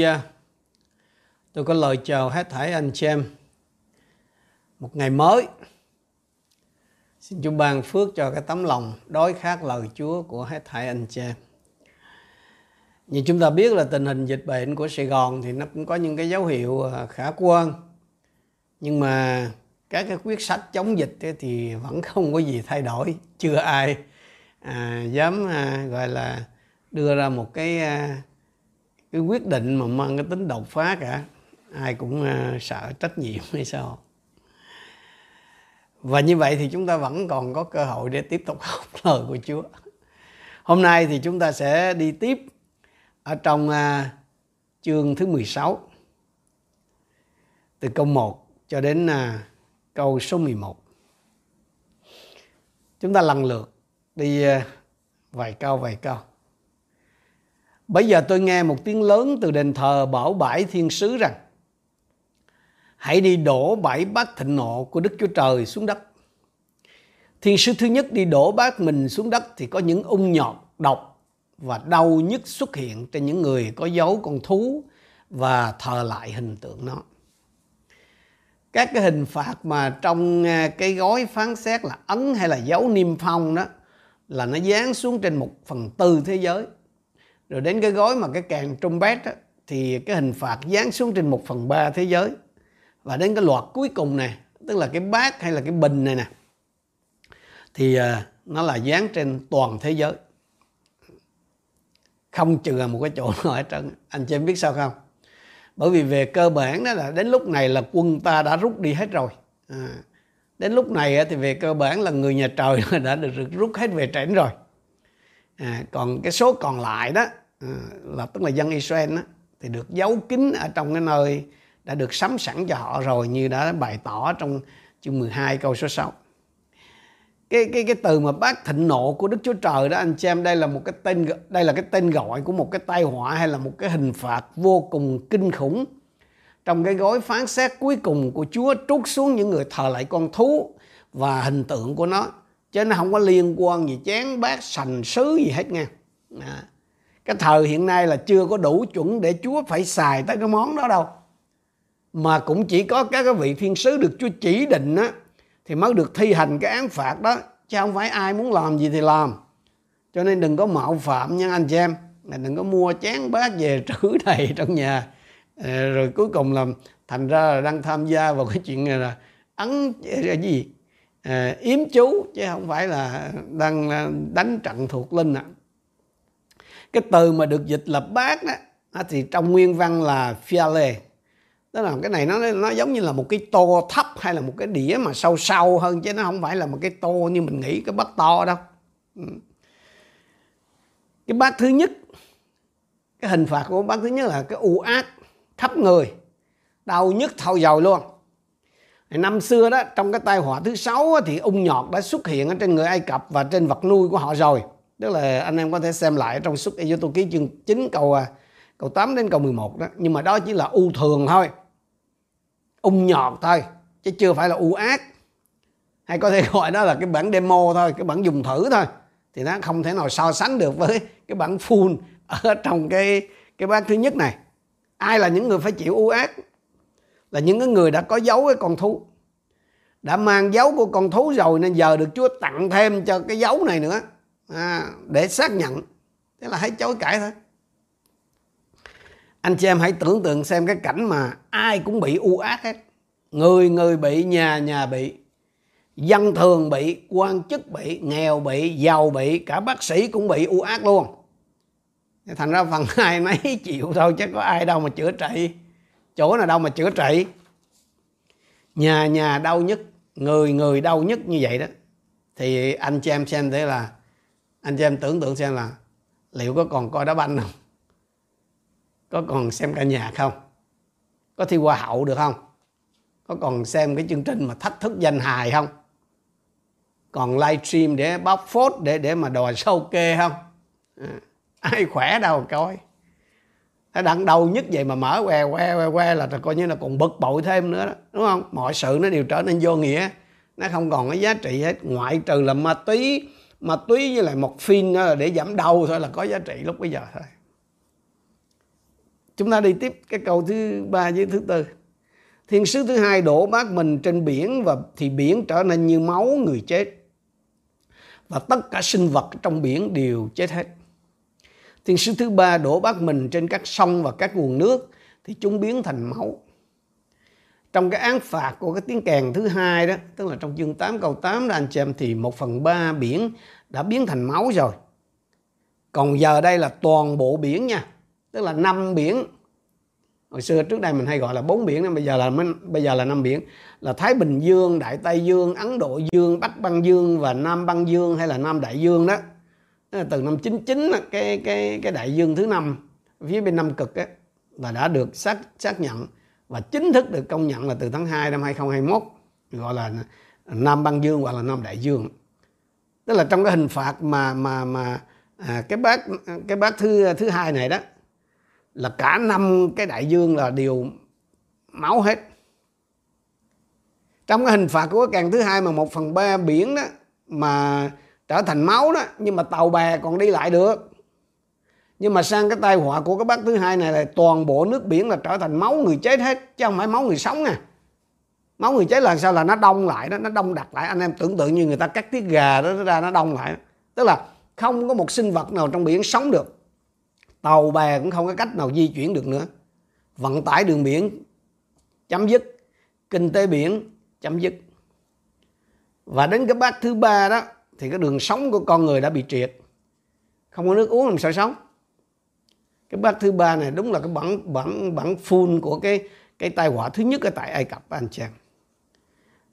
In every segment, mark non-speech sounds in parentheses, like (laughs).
Hallelujah. Tôi có lời chào hết thảy anh chị em. Một ngày mới. Xin Chúa ban phước cho cái tấm lòng đói khát lời Chúa của hết thảy anh chị em. Như chúng ta biết là tình hình dịch bệnh của Sài Gòn thì nó cũng có những cái dấu hiệu à, khả quan. Nhưng mà các cái quyết sách chống dịch thì vẫn không có gì thay đổi. Chưa ai à, dám à, gọi là đưa ra một cái à, cái quyết định mà mang cái tính đột phá cả ai cũng uh, sợ trách nhiệm hay sao. Và như vậy thì chúng ta vẫn còn có cơ hội để tiếp tục (laughs) học lời của Chúa. Hôm nay thì chúng ta sẽ đi tiếp ở trong uh, chương thứ 16 từ câu 1 cho đến uh, câu số 11 chúng ta lần lượt đi uh, vài câu vài câu. Bây giờ tôi nghe một tiếng lớn từ đền thờ bảo bãi thiên sứ rằng Hãy đi đổ bảy bát thịnh nộ của Đức Chúa Trời xuống đất. Thiên sứ thứ nhất đi đổ bát mình xuống đất thì có những ung nhọt, độc và đau nhức xuất hiện trên những người có dấu con thú và thờ lại hình tượng nó. Các cái hình phạt mà trong à, cái gói phán xét là ấn hay là dấu niêm phong đó là nó dán xuống trên một phần tư thế giới rồi đến cái gói mà cái càng trumpet á, thì cái hình phạt dán xuống trên một phần ba thế giới. Và đến cái loạt cuối cùng này tức là cái bát hay là cái bình này nè thì à, nó là dán trên toàn thế giới. Không trừ một cái chỗ nào hết trơn. Anh chị em biết sao không? Bởi vì về cơ bản đó là đến lúc này là quân ta đã rút đi hết rồi. À, đến lúc này thì về cơ bản là người nhà trời (laughs) đã được rút hết về trển rồi. À, còn cái số còn lại đó à, là tức là dân Israel đó, thì được giấu kín ở trong cái nơi đã được sắm sẵn cho họ rồi như đã bày tỏ trong chương 12 câu số 6 cái cái cái từ mà bác thịnh nộ của Đức Chúa Trời đó anh chị em đây là một cái tên đây là cái tên gọi của một cái tai họa hay là một cái hình phạt vô cùng kinh khủng. Trong cái gói phán xét cuối cùng của Chúa trút xuống những người thờ lại con thú và hình tượng của nó. Chứ nó không có liên quan gì chén bát sành sứ gì hết nha à cái thời hiện nay là chưa có đủ chuẩn để chúa phải xài tới cái món đó đâu. Mà cũng chỉ có các cái vị thiên sứ được chúa chỉ định á thì mới được thi hành cái án phạt đó chứ không phải ai muốn làm gì thì làm. Cho nên đừng có mạo phạm nha anh chị em. Đừng có mua chén bát về (laughs) trữ đầy trong nhà. Ờ, rồi cuối cùng làm thành ra là đang tham gia vào cái chuyện này là ấn cái gì? À, yếm chú chứ không phải là đang ờ, đánh trận thuộc linh ạ. à cái từ mà được dịch là bát đó thì trong nguyên văn là fiale. Tức là cái này nó nó giống như là một cái tô thấp hay là một cái đĩa mà sâu sâu hơn, chứ nó không phải là một cái tô như mình nghĩ, cái bát to đâu. Ừ. Cái bát thứ nhất, cái hình phạt của bát thứ nhất là cái u ác khắp người, đau nhức thâu dầu luôn. Năm xưa đó, trong cái tai họa thứ sáu thì ung nhọt đã xuất hiện ở trên người Ai Cập và trên vật nuôi của họ rồi tức là anh em có thể xem lại trong suốt Ê Tô ký chương 9 câu câu 8 đến câu 11 đó. Nhưng mà đó chỉ là u thường thôi. Ung nhọt thôi, chứ chưa phải là u ác. Hay có thể (laughs) gọi đó là cái bản demo thôi, cái bản dùng thử thôi. Thì nó không thể nào so sánh được với cái bản full (laughs) ở trong cái cái bát thứ nhất này. Ai là những người phải chịu u ác? Là những cái người đã có dấu cái con thú. Đã mang dấu của con thú rồi nên giờ được Chúa tặng thêm cho cái dấu này nữa à, để xác nhận. Thế là hãy chối cãi thôi. Anh chị em hãy tưởng tượng xem cái cảnh mà ai cũng bị u ác hết. Người người bị nhà nhà bị. Dân thường bị quan chức bị nghèo bị giàu bị cả bác sĩ cũng bị u ác luôn. Thành ra phần (laughs) hai mấy chịu thôi chứ có ai đâu mà chữa trị. Chỗ nào đâu mà chữa trị. Nhà nhà đau nhất người người đau nhất như vậy đó. Thì anh chị em xem thế là anh chị em tưởng tượng xem là liệu có còn coi đá banh không? Có còn xem cả nhà không? Có thi hoa hậu được không? Có còn xem cái chương trình mà thách thức danh hài không? Còn livestream để bóc phốt để để mà đòi sâu kê không? À, ai khỏe đâu coi. Nó đặng đầu nhất vậy mà mở que que que que là coi như là còn bực bội thêm nữa đó đúng không? Mọi sự nó đều trở nên vô nghĩa. Nó không còn cái giá trị hết ngoại trừ là ma túy mà túy với lại một phin là để giảm đau thôi, là có giá trị lúc bây giờ thôi. Chúng ta đi tiếp cái câu thứ ba với thứ tư. Thiên sứ thứ hai đổ bát mình trên biển và thì biển trở nên như máu người chết. Và tất cả sinh vật trong biển đều chết hết. Thiên sứ thứ ba đổ bát mình trên các sông và các nguồn nước thì chúng biến thành máu trong cái án phạt của cái tiếng kèn thứ hai đó tức là trong chương 8 câu 8 đó anh chị em thì một phần ba biển đã biến thành máu rồi. Còn giờ đây là toàn bộ biển nha tức là năm biển. Hồi xưa trước đây mình hay gọi là bốn biển bây giờ là bây giờ là năm biển. Là Thái Bình Dương, Đại Tây Dương, Ấn Độ Dương, Bắc Băng Dương và Nam Băng Dương hay là Nam Đại Dương đó. Từ năm 99 cái cái cái đại dương thứ năm phía bên Nam cực á là đã được xác xác nhận và chính thức được công nhận là từ tháng 2 năm 2021 gọi là Nam Băng Dương hoặc là Nam Đại Dương. Tức là trong cái hình phạt mà mà mà à, cái bác cái bác thứ thứ hai này đó là cả năm cái đại dương là đều máu hết. Trong cái hình phạt của cái càng thứ hai mà một phần ba biển đó mà trở thành máu đó nhưng mà tàu bè còn đi lại được nhưng mà sang cái tai họa của cái bác thứ hai này là toàn bộ nước biển là trở thành máu người chết hết, chứ không phải máu người sống nè máu người chết là sao? Là nó đông lại đó, nó đông đặc lại. Anh em tưởng tượng như người ta cắt tiết gà đó ra nó đông lại. Tức là không có một sinh vật nào trong biển sống được. Tàu bè cũng không có cách nào di chuyển được nữa. Vận tải đường biển, chấm dứt. Kinh tế biển, chấm dứt. Và đến cái bát thứ ba đó, thì cái đường sống của con người đã bị triệt. Không có nước uống làm sao sống cái bát thứ ba này đúng là cái bản bản bản full của cái cái tai họa thứ nhất ở tại Ai Cập anh chàng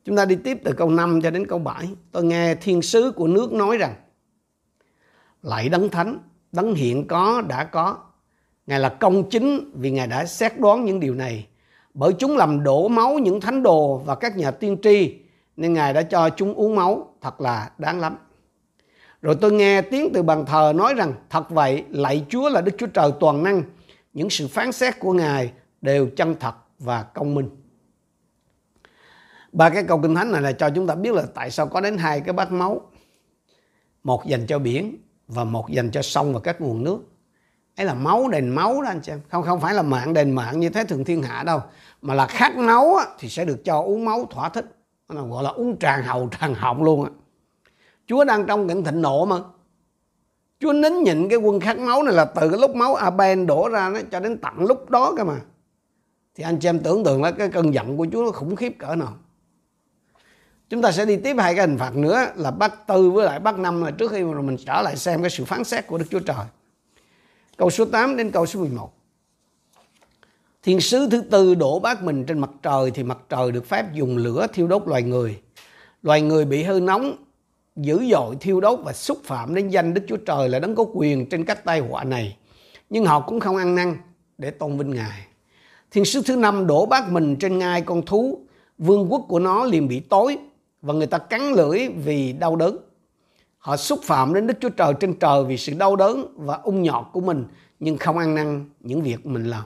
chúng ta đi tiếp từ câu 5 cho đến câu 7 tôi nghe thiên sứ của nước nói rằng lại đấng thánh, đấng hiện có, đã có. Ngài là công chính vì ngài đã xét đoán những điều này. Bởi chúng làm đổ máu những thánh đồ và các nhà tiên tri, nên ngài đã cho chúng uống máu. Thật là đáng lắm rồi tôi nghe tiếng từ bàn thờ nói rằng, thật vậy, lạy Chúa là Đức Chúa Trời toàn năng. Những sự phán xét của ngài đều chân thật và công minh. Ba cái câu kinh thánh này là cho chúng ta biết là tại sao có đến hai cái bát máu. Một dành cho biển và một dành cho sông và các nguồn nước. Ấy là máu đền máu đó, anh chị em. Không không phải là mạng đền mạng như thế thường thiên hạ đâu, mà là khát máu thì sẽ được cho uống máu thỏa thích. Nó gọi là uống tràn hầu tràn họng luôn á. Chúa đang trong cảnh thịnh nộ mà. Chúa nín nhịn cái quân khát máu này là từ cái lúc máu Aben đổ ra nó cho đến tận lúc đó cơ mà. Thì anh chị em tưởng tượng là cái cơn giận của Chúa nó khủng khiếp cỡ nào. Chúng ta sẽ đi tiếp hai cái hình phạt nữa là bắt tư với lại bắt năm là trước khi mà mình trở lại xem cái sự phán xét của Đức Chúa Trời. Câu số 8 đến câu số 11 Thiên sứ thứ tư đổ bát mình trên mặt trời thì mặt trời được phép dùng lửa thiêu đốt loài người. Loài người bị hư nóng, dữ dội thiêu đốt và xúc phạm đến danh Đức Chúa Trời là đấng có quyền trên các tai họa này. Nhưng họ cũng không ăn năn để tôn vinh Ngài. Thiên sứ thứ năm đổ bát mình trên ngai con thú, vương quốc của nó liền bị tối và người ta cắn lưỡi vì đau đớn. Họ xúc phạm đến Đức Chúa Trời trên trời vì sự đau đớn và ung nhọt của mình nhưng không ăn năn những việc mình làm.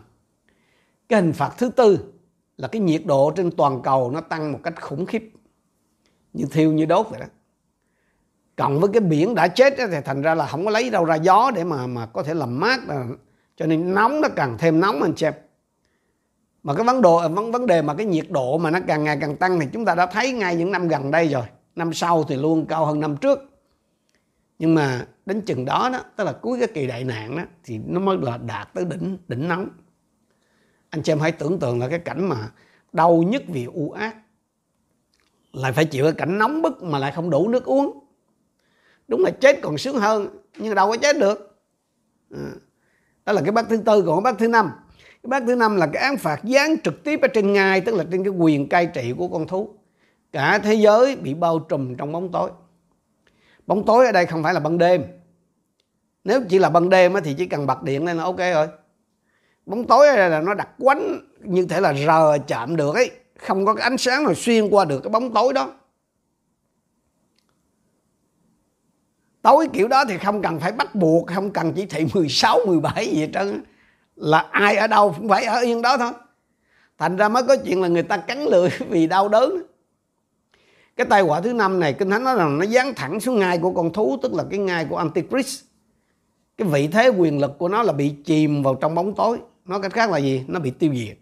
Cái hình phạt thứ tư là cái nhiệt độ trên toàn cầu nó tăng một cách khủng khiếp. Như thiêu như đốt vậy đó. Cộng với cái biển đã chết thì thành ra là không có lấy đâu ra gió để mà mà có thể làm mát. Cho nên nóng nó càng thêm nóng anh chị em. Mà cái vấn đề vấn vấn đề mà cái nhiệt độ mà nó càng ngày càng tăng thì chúng ta đã thấy ngay những năm gần đây rồi. Năm sau thì luôn cao hơn năm trước. Nhưng mà đến chừng đó đó, tức là cuối cái kỳ đại nạn đó, thì nó mới là đạt tới đỉnh đỉnh nóng. Anh chị em hãy tưởng tượng là cái cảnh mà đau nhất vì u ác. Lại phải chịu cái cảnh nóng bức mà lại không đủ nước uống đúng là chết còn sướng hơn, nhưng đâu có chết được. À, đó là cái bát thứ tư, còn cái bát thứ năm. Cái bát thứ năm là cái án phạt giáng trực tiếp ở trên ngai, tức là trên cái quyền cai trị của con thú. Cả thế giới bị bao trùm trong bóng tối. Bóng tối ở đây không phải là ban đêm. Nếu chỉ là ban đêm thì chỉ cần bật điện lên là ok rồi. Bóng tối ở đây là nó đặt quánh như thể là rờ chạm được ấy. Không có cái ánh sáng nào xuyên qua được cái bóng tối đó. Tối kiểu đó thì không cần phải bắt buộc không cần chỉ thị 16, 17 gì hết trơn là ai ở đâu cũng phải ở yên đó thôi. Thành ra mới có chuyện là người ta cắn lưỡi (laughs) vì đau đớn. Cái tai họa thứ năm này kinh thánh nói rằng nó dán thẳng xuống ngai của con thú tức là cái ngai của antichrist. Cái vị thế quyền lực của nó là bị chìm vào trong bóng tối. Nói cách khác là gì? Nó bị tiêu diệt.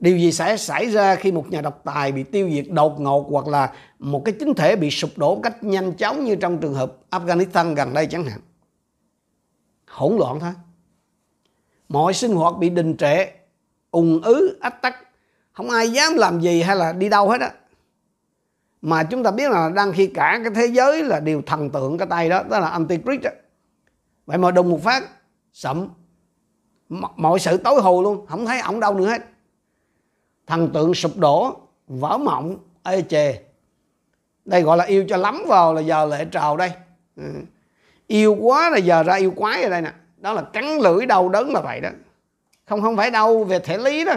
Điều gì sẽ xảy ra khi một nhà độc tài bị tiêu diệt đột ngột hoặc là một cái chính thể bị sụp đổ cách nhanh chóng như trong trường hợp Afghanistan gần đây chẳng hạn. Hỗn loạn thôi. Mọi sinh hoạt bị đình trệ, ùn ứ, ách tắc. Không ai dám làm gì hay là đi đâu hết á. Mà chúng ta biết là đang khi cả cái thế giới là điều thần tượng cái tay đó đó là antichrist đó. vậy mà đùng một phát, sậm. Mọi sự tối hù luôn, không thấy ổng đâu nữa hết. Thần tượng sụp đổ, vỡ mộng, ê chề đây gọi là yêu cho lắm vào là giờ lệ trào đây. Ừ. yêu quá là giờ ra yêu quái ở đây nè. Đó là cắn lưỡi đau đớn là vậy đó. Không không phải đau về thể lý đó,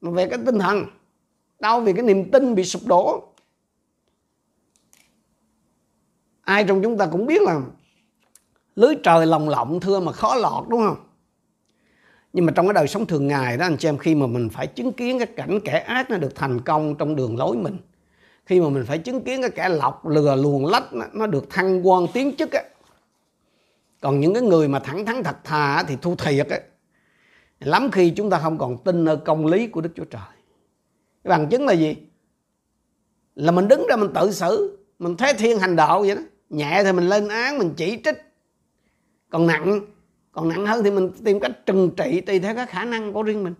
mà về cái tinh thần. Đau vì cái niềm tin bị sụp đổ. Ai trong chúng ta cũng biết là lưới trời lồng lộng thưa mà khó lọt, đúng không? Nhưng mà trong cái đời sống thường ngày đó, anh chị em, khi mà mình phải chứng kiến cái cảnh kẻ ác nó được thành công trong đường lối mình khi mà mình phải chứng kiến cái kẻ lọc lừa luồn lách nó được thăng quan tiến chức á. Còn những cái người mà thẳng thắn thật thà thì thu thiệt á. Lắm khi chúng ta không còn tin nơi công lý của Đức Chúa Trời. Cái bằng chứng là gì? Là mình đứng ra mình tự xử, mình thế thiên hành đạo vậy đó. Nhẹ thì mình lên án, mình chỉ trích. Còn nặng còn nặng hơn thì mình tìm cách trừng trị tùy theo các khả năng của riêng mình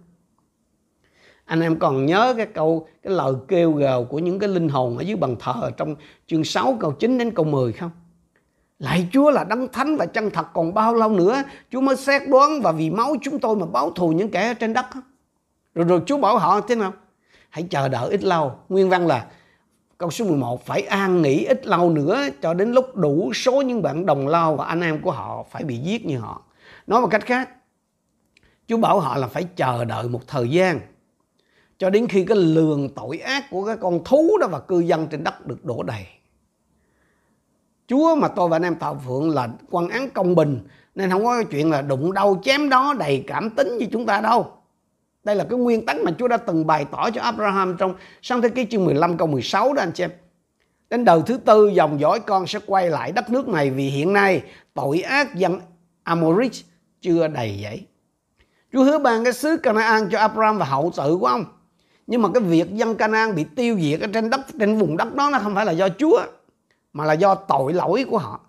anh em còn nhớ cái câu cái lời kêu gào của những cái linh hồn ở dưới bàn thờ trong chương 6 câu 9 đến câu 10 không? Lại Chúa là đấng thánh và chân thật còn bao lâu nữa Chúa mới xét đoán và vì máu chúng tôi mà báo thù những kẻ ở trên đất không? Rồi rồi Chúa bảo họ thế nào? Hãy chờ đợi ít lâu. Nguyên văn là câu số 11 phải an nghỉ ít lâu nữa cho đến lúc đủ số những bạn đồng lao và anh em của họ phải bị giết như họ. Nói một cách khác, Chúa bảo họ là phải chờ đợi một thời gian cho đến khi cái lường tội ác của cái con thú đó và cư dân trên đất được đổ đầy. Chúa mà tôi và anh em tạo phượng là quan án công bình, nên không có cái chuyện là đụng đâu chém đó đầy cảm tính như chúng ta đâu. Đây là cái nguyên tắc mà Chúa đã từng bày tỏ cho Abraham trong sáng thế ký chương 15 câu 16 đó anh chị em. Đến đời thứ tư, dòng dõi con sẽ quay lại đất nước này vì hiện nay tội ác dân Amorit chưa đầy dậy. Chúa hứa ban cái xứ Canaan cho Abraham và hậu sự của ông. Nhưng mà cái việc dân Canaan bị tiêu diệt ở trên đất, trên vùng đất đó nó không phải là do Chúa, mà là do tội lỗi của họ.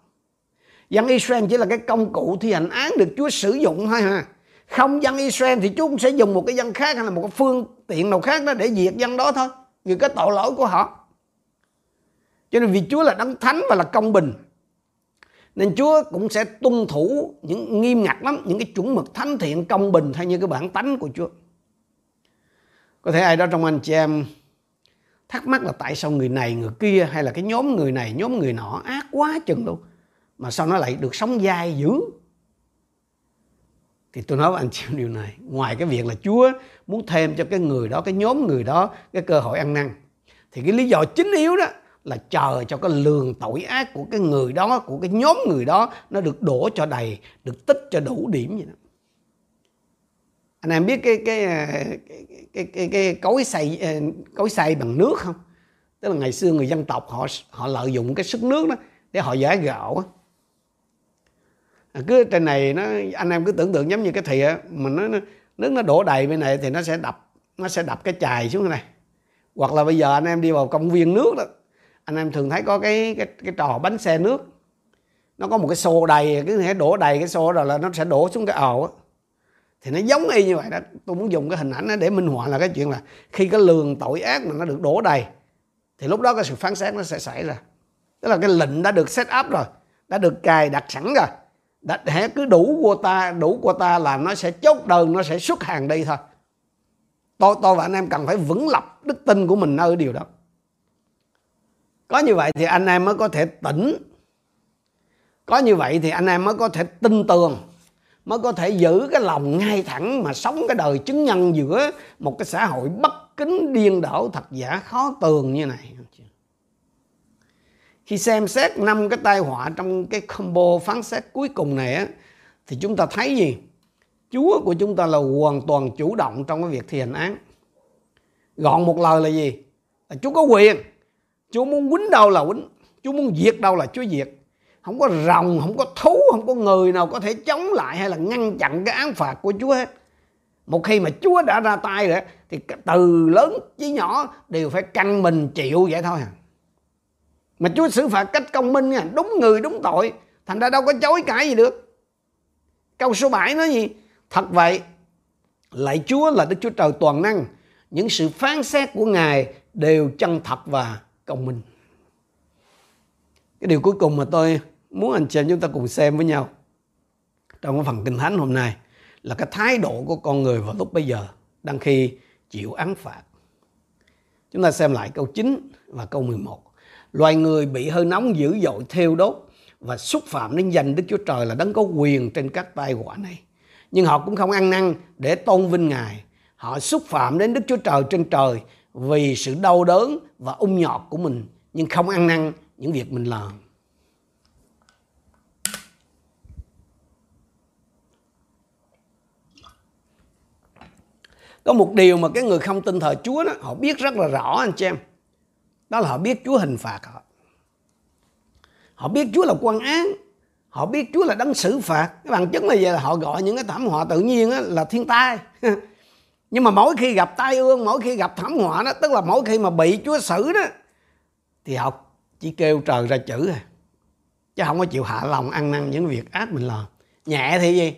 Dân Israel chỉ là cái công cụ thi hành án được Chúa sử dụng thôi ha. Không dân Israel thì Chúa cũng sẽ dùng một cái dân khác hay là một cái phương tiện nào khác đó để diệt dân đó thôi. Vì cái tội lỗi của họ. Cho nên vì Chúa là đấng thánh và là công bình, nên Chúa cũng sẽ tuân thủ những nghiêm ngặt lắm, những cái chuẩn mực thánh thiện, công bình theo như cái bản tánh của Chúa có thể ai đó trong anh chị em thắc mắc là tại sao người này, người kia, hay là cái nhóm người này, nhóm người nọ ác quá chừng luôn, mà sao nó lại được sống dai dữ? Thì tôi nói với anh chị em điều này, ngoài cái việc là Chúa muốn thêm cho cái người đó, cái nhóm người đó cái cơ hội ăn năn, thì cái lý do chính yếu đó là chờ cho cái lường tội ác của cái người đó, của cái nhóm người đó nó được đổ cho đầy, được tích cho đủ điểm vậy đó anh em biết cái ờ, cái cái cái, cái, cái cối xay ờ, cối xay bằng nước không? Tức là ngày xưa người dân tộc họ họ lợi dụng cái sức nước đó để họ giải gạo à, cứ trên này nó anh em cứ tưởng tượng giống như cái thìa mà nó, nó nước nó đổ đầy bên này thì nó sẽ đập nó sẽ đập cái chài xuống này. Hoặc là bây giờ anh em đi vào công viên nước đó anh em thường thấy có cái cái cái trò bánh xe nước. Nó có một cái xô đầy cứ thể đổ đầy cái xô rồi là nó sẽ đổ xuống cái ồ á thì nó giống y như vậy đó. Tôi muốn dùng cái hình ảnh đó để minh họa là cái chuyện là khi cái lường tội ác mà nó được đổ đầy thì lúc đó cái sự phán xét nó sẽ xảy ra. Tức là cái lệnh đã được set up rồi đã được cài đặt sẵn rồi. Đã, hãy cứ đủ của ta đủ của ta là nó sẽ chốt đơn nó sẽ xuất hàng đi thôi. Tôi tôi và anh em cần phải vững lập đức tin của mình nơi điều đó. Có như vậy thì anh em mới có thể tỉnh. Có như vậy thì anh em mới có thể tin tưởng mới có thể giữ cái lòng ngay thẳng mà sống cái đời chứng nhân giữa một cái xã hội bất kính, điên đảo, thật giả, khó tường như này. Khi xem xét năm cái tai họa trong cái combo phán xét cuối cùng này á, thì chúng ta thấy gì? Chúa của chúng ta là hoàn toàn chủ động trong cái việc thi hành án. Gọn một lời là gì? Là Chúa có quyền. Chúa muốn quýnh đâu là quýnh. Chúa muốn diệt đâu là Chúa diệt không có rồng không có thú không có người nào có thể chống lại hay là ngăn chặn cái án phạt của Chúa hết một khi mà Chúa đã ra tay rồi thì từ lớn chí nhỏ đều phải căng mình chịu vậy thôi à. Mà Chúa xử phạt cách công minh nha, đúng người đúng tội, thành ra đâu có chối cãi gì được. Câu số 7 nói gì? Thật vậy, lại Chúa là Đức Chúa Trời toàn năng, những sự phán xét của Ngài đều chân thật và công minh. Cái điều cuối cùng mà tôi muốn anh chị em chúng ta cùng xem với nhau trong cái phần kinh thánh hôm nay là cái thái độ của con người vào lúc bây giờ đang khi chịu án phạt. Chúng ta xem lại câu 9 và câu 11. Loài người bị hơi nóng dữ dội thiêu đốt và xúc phạm đến danh Đức Chúa Trời là đấng có quyền trên các tai họa này. Nhưng họ cũng không ăn năn để tôn vinh Ngài. Họ xúc phạm đến Đức Chúa Trời trên trời vì sự đau đớn và ung nhọt của mình, nhưng không ăn năn những việc mình làm. có một điều mà cái người không tin thờ Chúa đó, họ biết rất là rõ anh chị em. Đó là họ biết Chúa hình phạt họ. Họ biết Chúa là quan án. Họ biết Chúa là đấng xử phạt. Cái bằng chứng là vậy là họ gọi những cái thảm họa tự nhiên là thiên tai. (laughs) Nhưng mà mỗi khi gặp tai ương, mỗi khi gặp thảm họa đó, tức là mỗi khi mà bị Chúa xử đó, thì họ chỉ kêu trời ra chữ à. Chứ không có chịu hạ lòng ăn năn những việc ác mình làm. Nhẹ thì gì?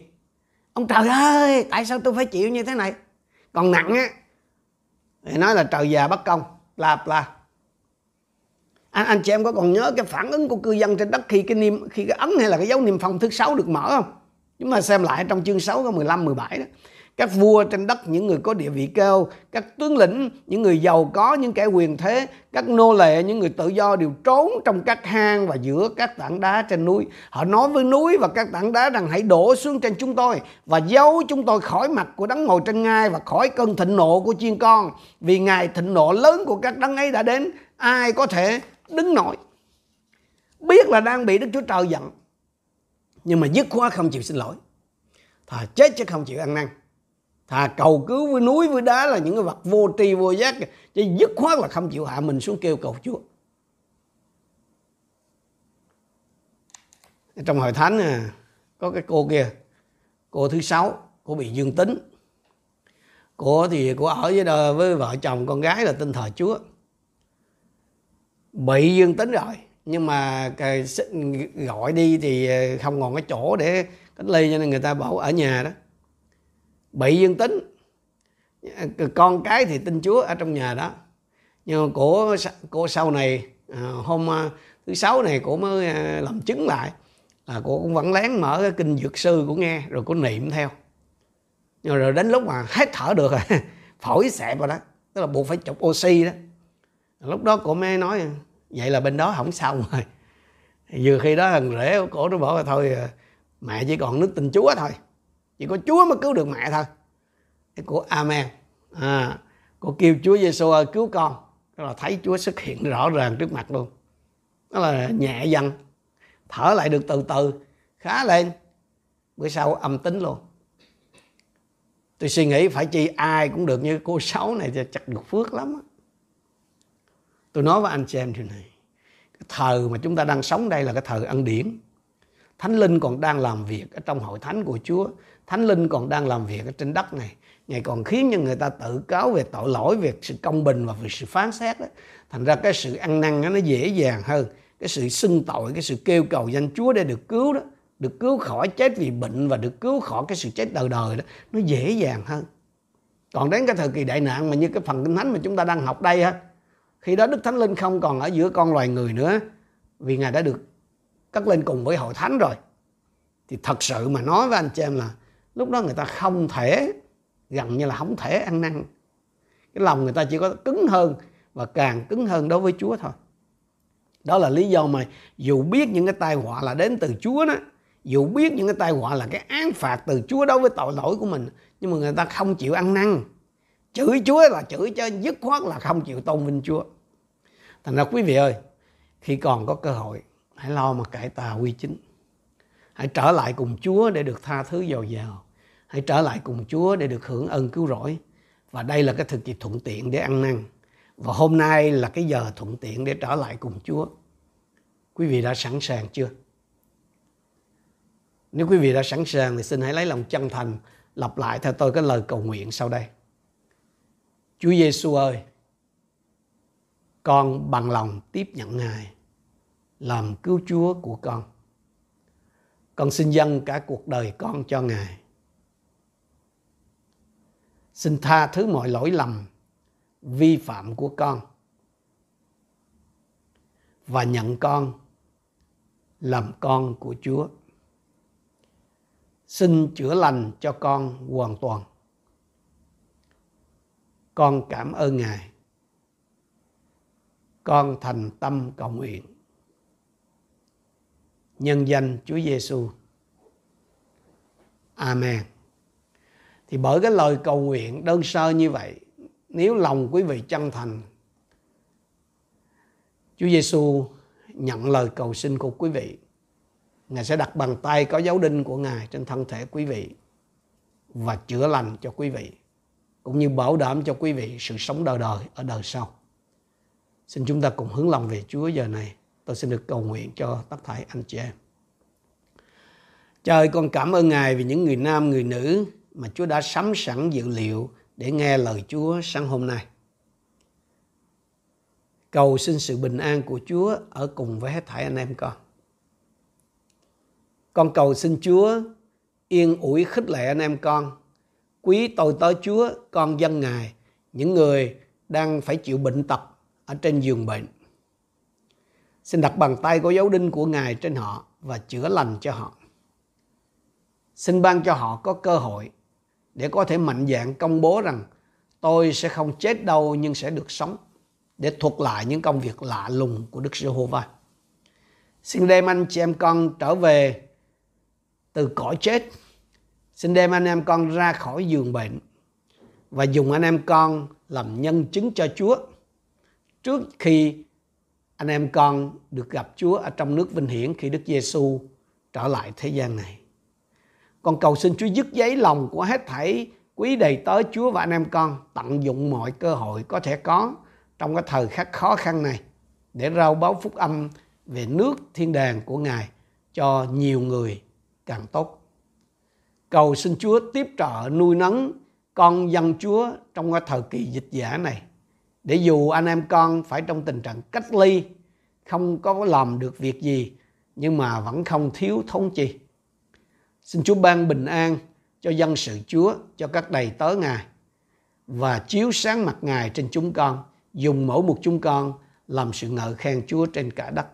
Ông trời ơi tại sao tôi phải chịu như thế này? Còn nặng á thì nói là trời già bất công là là anh, anh chị em có còn nhớ cái phản ứng của cư dân trên đất khi cái niêm khi cái ấn hay là cái dấu niêm phong thứ sáu được mở không? Chúng ta xem lại trong chương 6 có 15 17 đó các vua trên đất, những người có địa vị cao, các tướng lĩnh, những người giàu có, những kẻ quyền thế, các nô lệ, những người tự do đều trốn trong các hang và giữa các tảng đá trên núi. Họ nói với núi và các tảng đá rằng, hãy đổ xuống trên chúng tôi và giấu chúng tôi khỏi mặt của đấng ngồi trên ngai và khỏi cơn thịnh nộ của chiên con. Vì ngài thịnh nộ lớn của các đấng ấy đã đến, ai có thể đứng nổi? Biết là đang bị đức chúa trời giận, nhưng mà dứt khoát không chịu xin lỗi. Thà chết chứ không chịu ăn năn thà cầu cứu với núi với đá là những cái vật vô tri vô giác. Chứ dứt khoát là không chịu hạ mình xuống kêu cầu chúa. Trong hội thánh à, có cái cô kia. Cô thứ sáu cô bị dương tính. Cô thì cô ở với đời, với vợ chồng con gái là tin thờ chúa. Bị dương tính rồi nhưng mà gọi đi thì không còn cái chỗ để cách ly cho nên người ta bảo ở nhà đó bị dương tính. Con cái thì tin Chúa ở trong nhà đó. Nhưng mà của cô sau này à, hôm à, thứ sáu này cổ mới à, làm chứng lại là cô cũng vẫn lén mở cái kinh dược sư của nghe, rồi cô niệm theo. Nhưng rồi đến lúc mà hết thở được rồi, (laughs) phổi xẹp rồi đó, tức là buộc phải chụp oxy đó. Lúc đó cổ mới nói, vậy là bên đó không sao rồi vừa khi đó thằng rể của cổ nó bảo là, thôi mẹ chỉ còn nước tình chúa thôi chỉ có Chúa mới cứu được mẹ thôi. Thì của Amen. À, cô kêu Chúa Giêsu ơi cứu con. Đó là thấy Chúa xuất hiện rõ ràng trước mặt luôn. Đó là nhẹ dần. Thở lại được từ từ khá lên. Bữa sau âm tính luôn. Tôi suy nghĩ phải chi ai cũng được như cô sáu này thì chắc được phước lắm tôi nói với anh chị em điều này. Cái thời mà chúng ta đang sống đây là cái thời ăn điển. Thánh linh còn đang làm việc ở trong hội thánh của chúa thánh linh còn đang làm việc ở trên đất này. Ngài còn khiến cho người ta tự cáo về tội lỗi về sự công bình và về sự phán xét đó. Thành ra cái sự ăn năn nó dễ dàng hơn. Cái sự xưng tội, cái sự kêu cầu danh chúa để được cứu đó, được cứu khỏi chết vì bệnh và được cứu khỏi cái sự chết đời đời đó, nó dễ dàng hơn. Còn đến cái thời kỳ đại nạn mà như cái phần kinh thánh mà chúng ta đang học đây ha khi đó đức thánh linh không còn ở giữa con loài người nữa, vì ngài đã được cất lên cùng với hội thánh rồi. Thì thật sự mà nói với anh chị em là lúc đó người ta không thể, gần như là không thể ăn năn. Cái lòng người ta chỉ có cứng hơn và càng cứng hơn đối với Chúa thôi. Đó là lý do mà dù biết những cái tai họa là đến từ Chúa đó, dù biết những cái tai họa là cái án phạt từ Chúa đối với tội lỗi của mình, nhưng mà người ta không chịu ăn năn. Chửi Chúa là chửi cho dứt khoát là không chịu tôn vinh Chúa. Thành ra quý vị ơi, khi còn có cơ hội, hãy lo mà cải tà quy chính hãy trở lại cùng Chúa để được tha thứ dồi dào. Hãy trở lại cùng Chúa để được hưởng ơn cứu rỗi. Và đây là cái thực kỳ thuận tiện để ăn năn. Và hôm nay là cái giờ thuận tiện để trở lại cùng Chúa. Quý vị đã sẵn sàng chưa? Nếu quý vị đã sẵn sàng thì xin hãy lấy lòng chân thành lặp lại theo tôi cái lời cầu nguyện sau đây. Chúa Giêsu ơi, con bằng lòng tiếp nhận Ngài làm cứu Chúa của con. Con xin dâng cả cuộc đời con cho Ngài. Xin tha thứ mọi lỗi lầm, vi phạm của con và nhận con làm con của Chúa. Xin chữa lành cho con hoàn toàn. Con cảm ơn Ngài. Con thành tâm cầu nguyện. Nhân danh Chúa Giêsu. Amen. Thì bởi cái lời cầu nguyện đơn sơ như vậy, nếu lòng quý vị chân thành, Chúa Giêsu nhận lời cầu xin của quý vị. Ngài sẽ đặt bàn tay có dấu đinh của Ngài trên thân thể quý vị và chữa lành cho quý vị cũng như bảo đảm cho quý vị sự sống đời đời ở đời sau. Xin chúng ta cùng hướng lòng về Chúa giờ này. Tôi xin được cầu nguyện cho tất thảy anh chị em. Trời con cảm ơn Ngài vì những người nam, người nữ mà Chúa đã sắm sẵn dự liệu để nghe lời Chúa sáng hôm nay. Cầu xin sự bình an của Chúa ở cùng với hết thảy anh em con. Con cầu xin Chúa yên ủi khích lệ anh em con. Quý tôi tới Chúa, con dân Ngài, những người đang phải chịu bệnh tật ở trên giường bệnh. Xin đặt bàn tay có dấu đinh của Ngài trên họ và chữa lành cho họ. Xin ban cho họ có cơ hội để có thể mạnh dạn công bố rằng tôi sẽ không chết đâu nhưng sẽ được sống, để thuật lại những công việc lạ lùng của Đức Giê-hô-va. Xin đem anh chị em con trở về từ cõi chết. Xin đem anh em con ra khỏi giường bệnh và dùng anh em con làm nhân chứng cho Chúa trước khi anh em con được gặp Chúa ở trong nước vinh hiển khi Đức Giêsu trở lại thế gian này. Con cầu xin Chúa dứt giấy lòng của hết thảy quý đầy tớ Chúa và anh em con tận dụng mọi cơ hội có thể có trong cái thời khắc khó khăn này để rao báo phúc âm về nước thiên đàng của Ngài cho nhiều người càng tốt. Cầu xin Chúa tiếp trợ nuôi nấng con dân Chúa trong cái thời kỳ dịch giả này để dù anh em con phải trong tình trạng cách ly không có làm được việc gì nhưng mà vẫn không thiếu thốn chi. Xin chúa ban bình an cho dân sự chúa cho các đầy tớ ngài và chiếu sáng mặt ngài trên chúng con dùng mỗi một chúng con làm sự ngợi khen chúa trên cả đất.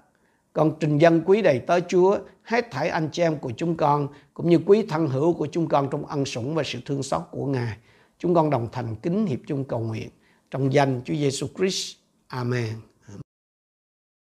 Con trình dân quý đầy tớ Chúa, hết thảy anh chị em của chúng con, cũng như quý thân hữu của chúng con trong ân sủng và sự thương xót của Ngài. Chúng con đồng thành kính hiệp chung cầu nguyện trong danh Chúa Giêsu Christ. Amen.